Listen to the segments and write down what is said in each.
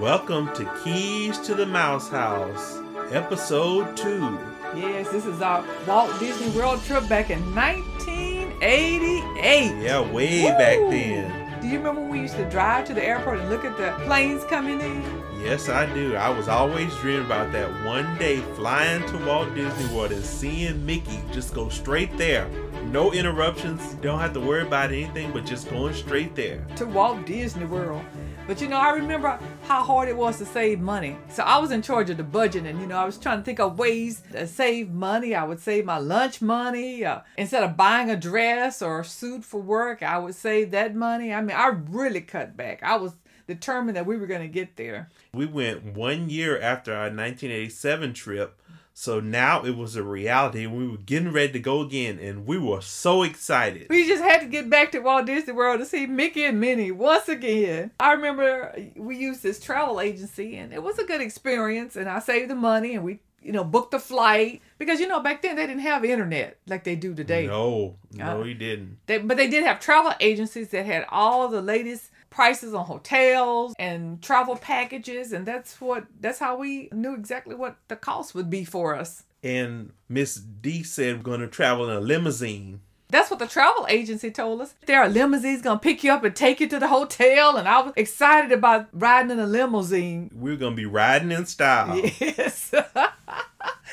Welcome to Keys to the Mouse House, Episode 2. Yes, this is our Walt Disney World trip back in 1988. Yeah, way Woo! back then. Do you remember when we used to drive to the airport and look at the planes coming in? Yes, I do. I was always dreaming about that one day flying to Walt Disney World and seeing Mickey just go straight there. No interruptions. Don't have to worry about anything but just going straight there. To Walt Disney World. But you know, I remember how hard it was to save money. So I was in charge of the budget, and you know, I was trying to think of ways to save money. I would save my lunch money. Uh, instead of buying a dress or a suit for work, I would save that money. I mean, I really cut back. I was determined that we were going to get there. We went one year after our 1987 trip. So now it was a reality, and we were getting ready to go again, and we were so excited. We just had to get back to Walt Disney World to see Mickey and Minnie once again. I remember we used this travel agency and it was a good experience and I saved the money and we, you know, book the flight because you know back then they didn't have internet like they do today. No, no, Uh, he didn't. They, but they did have travel agencies that had all the latest prices on hotels and travel packages and that's what that's how we knew exactly what the cost would be for us. And Miss D said we're going to travel in a limousine. That's what the travel agency told us. There are limousines gonna pick you up and take you to the hotel, and I was excited about riding in a limousine. We are going to be riding in style. Yes.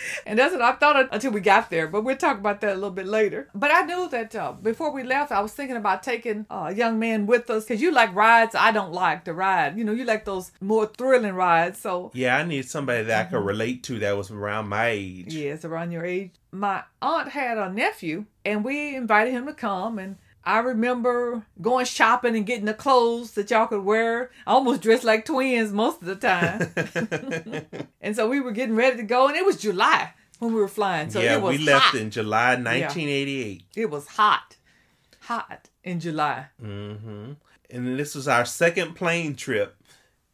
and that's what I thought until we got there, but we'll talk about that a little bit later. But I knew that uh, before we left, I was thinking about taking uh, a young man with us because you like rides. I don't like to ride. You know, you like those more thrilling rides. So, Yeah, I need somebody that I could relate to that was around my age. yes, around your age. My aunt had a nephew, and we invited him to come. And I remember going shopping and getting the clothes that y'all could wear. I almost dressed like twins most of the time. and so we were getting ready to go, and it was July when we were flying. So yeah, it was we left hot. in July 1988. It was hot, hot in July. hmm And this was our second plane trip.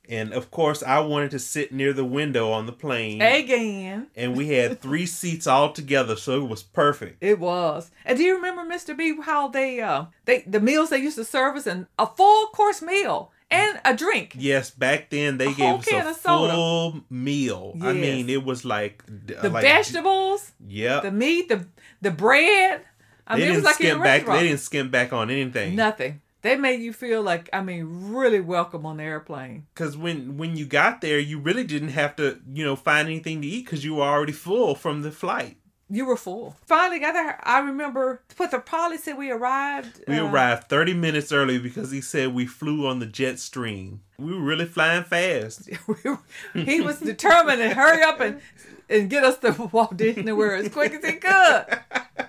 And of course, I wanted to sit near the window on the plane. Again, And we had three seats all together, so it was perfect. it was. And do you remember, Mr. B, how they uh they the meals they used to serve us and a full course meal and a drink. Yes, back then they A gave us a of soda. full meal. I mean, it was like The like, vegetables, Yeah. the meat, the the bread. I they mean, it was didn't like in a skim back. They didn't skim back on anything. Nothing. They made you feel like I mean, really welcome on the airplane. Because when when you got there, you really didn't have to, you know, find anything to eat because you were already full from the flight. You were full. Finally got there. I remember what the pilot said we arrived. We uh, arrived 30 minutes early because he said we flew on the jet stream. We were really flying fast. he was determined to hurry up and and get us to Walt Disney World as quick as he could.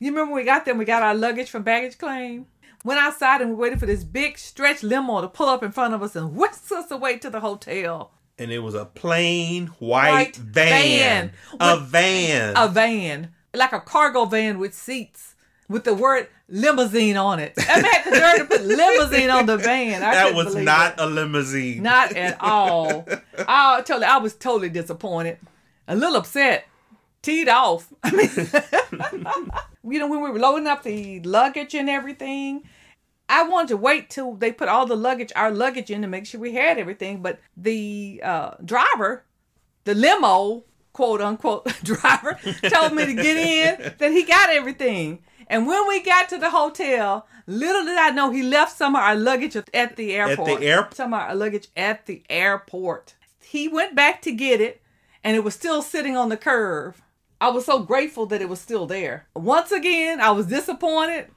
You remember when we got there we got our luggage from baggage claim? Went outside and we waited for this big stretch limo to pull up in front of us and whisk us away to the hotel. And it was a plain white, White van. van. A van. A van, like a cargo van with seats, with the word limousine on it. I had the nerve to put limousine on the van. I that was not it. a limousine. Not at all. I totally, I was totally disappointed, a little upset, teed off. I mean, you know, when we were loading up the luggage and everything, I wanted to wait till they put all the luggage, our luggage in to make sure we had everything. But the uh, driver, the limo, quote unquote driver, told me to get in that he got everything. And when we got to the hotel, little did I know he left some of our luggage at the airport. At the airport? Some of our luggage at the airport. He went back to get it, and it was still sitting on the curve. I was so grateful that it was still there. Once again, I was disappointed.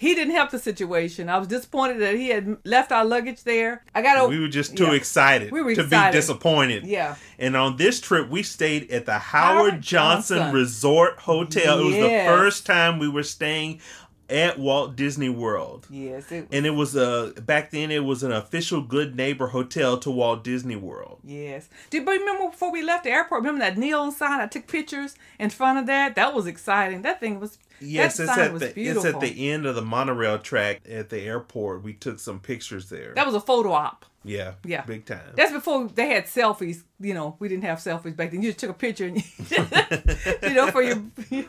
He didn't help the situation. I was disappointed that he had left our luggage there. I got we were just too yeah. excited We were to excited. be disappointed. Yeah. And on this trip, we stayed at the Howard, Howard Johnson, Johnson. Resort Hotel. It was the first time we were staying at Walt Disney World. Yes, it, And it was a back then it was an official good neighbor hotel to Walt Disney World. yes. Did you remember before we left the airport? Remember that neon sign? I took pictures in front of that. That was exciting. That thing was. Yes, that it's sign at was the it's at the end of the monorail track at the airport. We took some pictures there. That was a photo op. yeah, Yeah. big time. That's before they had selfies. You know, we didn't have selfies back then. You just took a picture, and you know, for your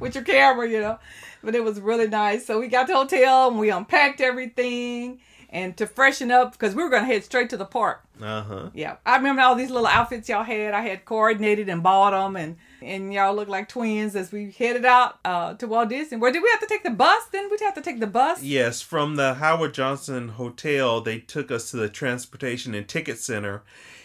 with your camera. You know, but it was really nice. So we got to the hotel and we unpacked everything, and to freshen up because we were gonna head straight to the park. Uh huh. Yeah, I remember all these little outfits y'all had. I had coordinated and bought them, and and y'all looked like twins as we headed out uh, to Walt Disney. Where did we have to take the bus? Then we'd have to take the bus. Yes, from the Howard Johnson Hotel, they took us to the Transportation and Ticket Center.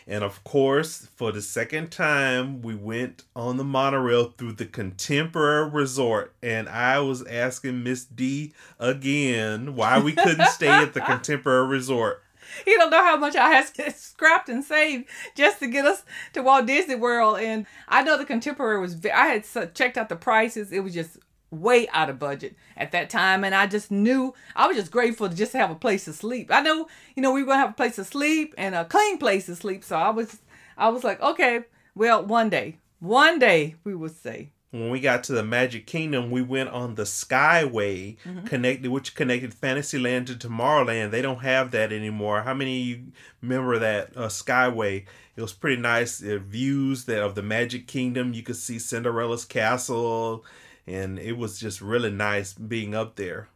And of course, for the second time, we went on the monorail through the Contemporary Resort. And I was asking Miss D again why we couldn't stay at the Contemporary Resort. You don't know how much I had scrapped and saved just to get us to Walt Disney World. And I know the Contemporary was, I had checked out the prices. It was just way out of budget at that time. And I just knew, I was just grateful to just have a place to sleep. I know, you know, we were going to have a place to sleep and a clean place to sleep. So I was, I was like, okay, well, one day, one day we will say, when we got to the Magic Kingdom, we went on the Skyway, connected, which connected Fantasyland to Tomorrowland. They don't have that anymore. How many of you remember that uh, Skyway? It was pretty nice. Uh, views that of the Magic Kingdom. You could see Cinderella's castle, and it was just really nice being up there.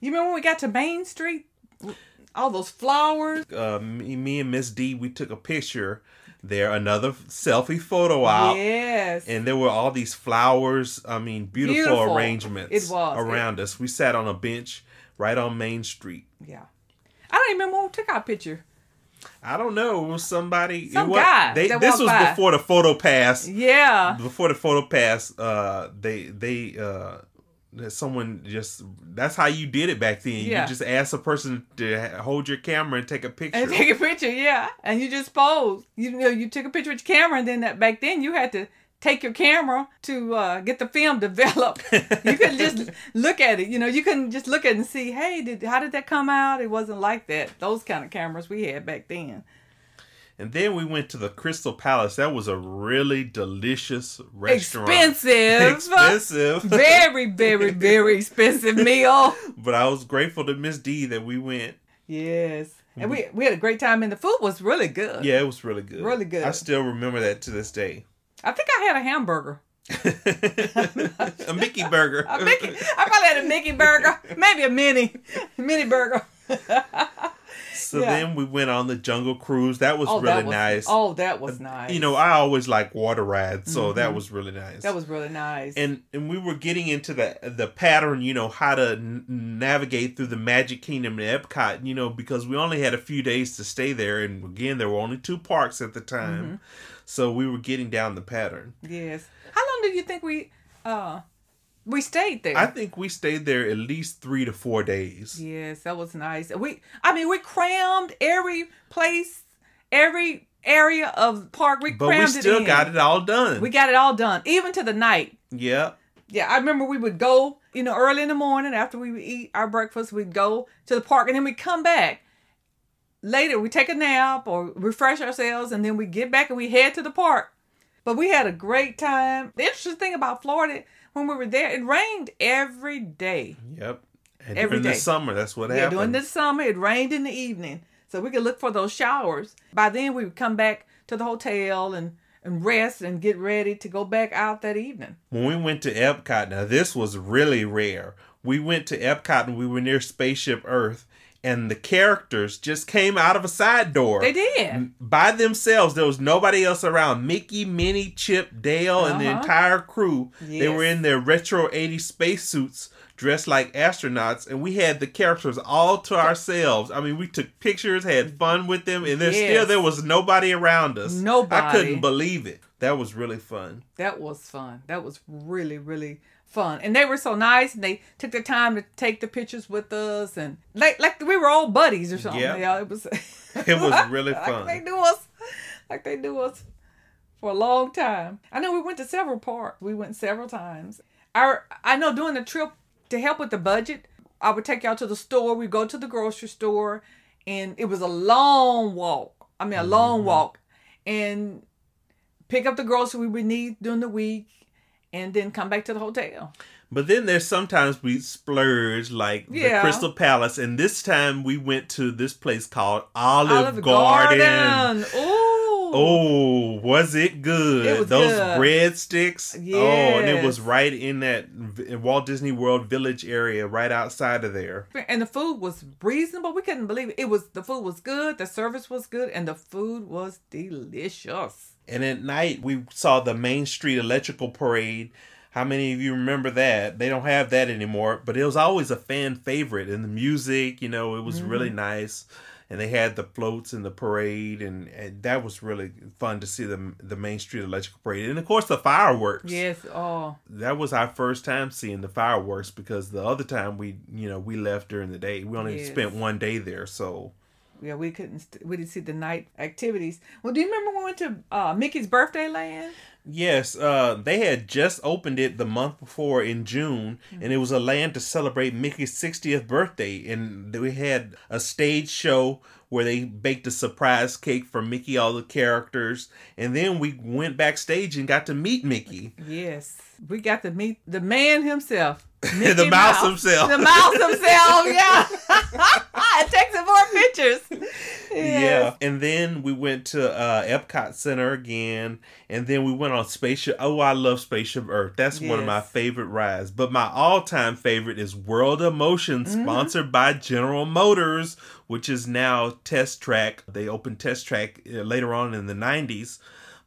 you remember when we got to Main Street? All those flowers. Uh, me, me and Miss D, we took a picture there, another selfie photo op. Yes. And there were all these flowers. I mean, beautiful, Beautiful. arrangements It was. around us. We sat on a bench right on Main Street. yeah. I don't even remember we took our picture. I don't know. It was somebody. Some it was, guy They, this was by. before the photo pass. Yeah. Before the photo pass, uh, they they uh, that someone just that's how you did it back then. Yeah. You just asked a person to hold your camera and take a picture. And take a picture, yeah. And you just pose. You know, you took a picture with your camera, and then that back then you had to take your camera to uh, get the film developed. you couldn't just look at it. You know, you couldn't just look at it and see, hey, did how did that come out? It wasn't like that. Those kind of cameras we had back then. And then we went to the Crystal Palace. That was a really delicious restaurant. Expensive. Expensive. very, very, very expensive meal. but I was grateful to Miss D that we went. Yes. And we we had a great time and the food was really good. Yeah, it was really good. Really good. I still remember that to this day. I think I had a hamburger. a Mickey burger. A Mickey. I probably had a Mickey burger. Maybe a mini. Mini burger. So Yeah. then we went on the Jungle Cruise. That was really that was, nice. Oh, that was nice. You know, I always like water rides, so that was really nice. Mm-hmm. that was really nice. and and we were getting into the the pattern, you know, how to n- navigate through the Magic Kingdom and Epcot, you know, because we only had a few days to stay there, and again, there were only two parks at the time, Mm-hmm. so we were getting down the pattern. yes. How long did you think we uh we stayed there? I think we stayed there at least three to four days. yes, that was nice. We I mean we crammed every place, every area of the park. We But we still it in. got it all done. We got it all done, even to the night. yeah. Yeah, I remember we would go, you know, early in the morning after we would eat our breakfast, we'd go to the park and then we'd come back. Later, we take a nap or refresh ourselves and then we get back and we head to the park. But we had a great time. The interesting thing about Florida, when we were there, it rained every day. Yep. And Every during the summer, that's what Yeah, happened. during the summer, it rained in the evening. So we could look for those showers. By then, we would come back to the hotel and, and rest and get ready to go back out that evening. when we went to Epcot, now this was really rare. We went to Epcot and we were near Spaceship Earth, and the characters just came out of a side door. They did. By themselves, there was nobody else around. Mickey, Minnie, Chip, Dale, and the Uh-huh. entire crew. They were in their retro 80s spacesuits, dressed like astronauts, and we had the characters all to ourselves. I mean, we took pictures, had fun with them, and then still there was nobody around us. Nobody. I couldn't believe it. That was really fun. That was fun. That was really, really fun. And they were so nice and they took the time to take the pictures with us and like like we were all buddies or something. Yeah. It was It was really like fun. they knew us like they knew us for a long time. I know we went to several parks. We went several times. Our I know during the trip to help with the budget, I would take y'all to the store. We go to the grocery store and it was a long walk. I mean a long Mm-hmm. walk. And pick up the grocery we would need during the week and then come back to the hotel. But then there's sometimes we splurge, like the Crystal Palace, and this time we went to this place called Olive, Garden. Ooh. Oh, was it good? It was Those good. breadsticks. Oh, and it was right in that Walt Disney World Village area, right outside of there. and the food was reasonable. We couldn't believe it. It was the food was good, the service was good, and the food was delicious. And at night, we saw the Main Street Electrical Parade. How many of you remember that? They don't have that anymore, but it was always a fan favorite. And the music, you know, it was really mm-hmm. nice. And they had the floats in the parade, and, and that was really fun to see the the Main Street Electrical Parade, and of course the fireworks. Yes. Oh, that was our first time seeing the fireworks because the other time we you know we left during the day we only Yes. spent one day there so yeah. We couldn't. St- we didn't see the night activities. Well, do you remember when we went to uh, Mickey's birthday land? yes uh they had just opened it the month before in june and it was a land to celebrate mickey's 60th birthday and we had a stage show where they baked a surprise cake for mickey all the characters and then we went backstage and got to meet mickey Yes, we got to meet the man himself. the Mickey mouse himself The mouse himself. Yeah. it takes some more pictures. Yeah. And then we went to uh, Epcot Center again. And then we went on Spaceship. Oh, I love Spaceship Earth. That's one of my favorite rides. But my all time favorite is World of Motion, Mm-hmm. sponsored by General Motors, which is now Test Track. They opened Test Track uh, later on in the 90s.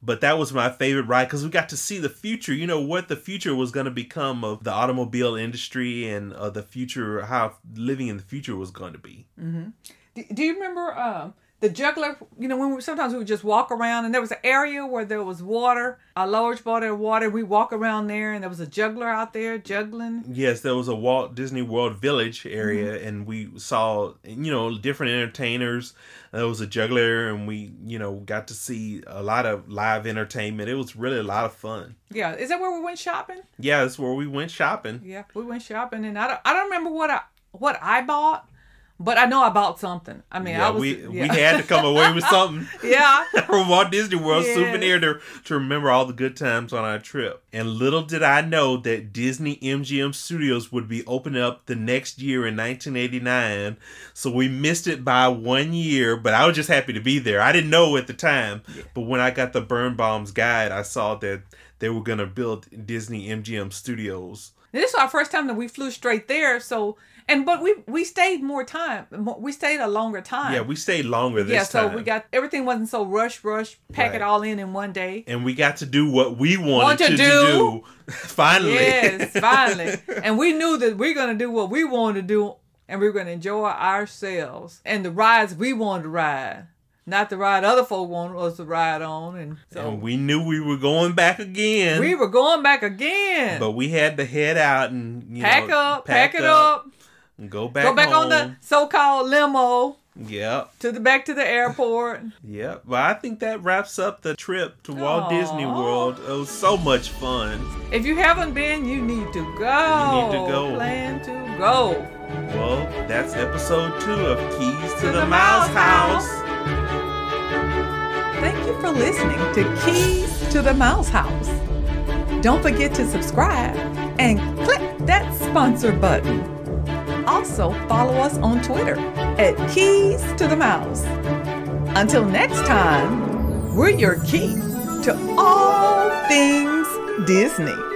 But that was my favorite ride because we got to see the future. You know what the future was going to become of the automobile industry and uh, the future, how living in the future was going to be. Do, do you remember um, the juggler? You know, when we sometimes we would just walk around, and there was an area where there was water, a large body of water. We walk around there, and there was a juggler out there juggling. Yes, there was a Walt Disney World Village area, Mm-hmm. and we saw you know different entertainers. There was a juggler, and we you know got to see a lot of live entertainment. It was really a lot of fun. Yeah, is that where we went shopping? Yeah, that's where we went shopping. Yeah, we went shopping, and I don't, I don't remember what I what I bought, but I know I bought something. I mean, Yeah, I was we yeah. we had to come away with something yeah. from Walt Disney World Yes. souvenir to to remember all the good times on our trip. And little did I know that Disney MGM Studios would be opening up the next year in 1989. So we missed it by one year, but I was just happy to be there. I didn't know at the time, but when I got the Birnbaum's guide, I saw that they were going to build Disney MGM Studios. This is our first time that we flew straight there. So, and but we we stayed more time. more- We stayed a longer time. Yeah, we stayed longer this yeah. So time. we got everything wasn't so rush rush. Pack Right. it all in in one day. and we got to do what we wanted Want to to, do. do. Finally. Yes, finally. and we knew that we're gonna do what we wanted to do, and we are gonna enjoy ourselves and the rides we wanted to ride, not the ride other folk wanted us to ride on. And so And we knew we were going back again. we were going back again. but we had to head out and you pack know, up, pack, it up, and go back. go back on the so-called limo Yep, to the back to the airport. yep. Well, I think that wraps up the trip to Walt Aw. Disney World. It was so much fun. If you haven't been, you need to go. You need to go. Plan to go. Well, that's episode two of Keys to, To the, the Mouse Mouse House. Thank you for listening to Keys to the Mouse House. Don't forget to subscribe and click that sponsor button. Also, follow us on Twitter at Keys to the Mouse. Until next time, we're your key to all things Disney.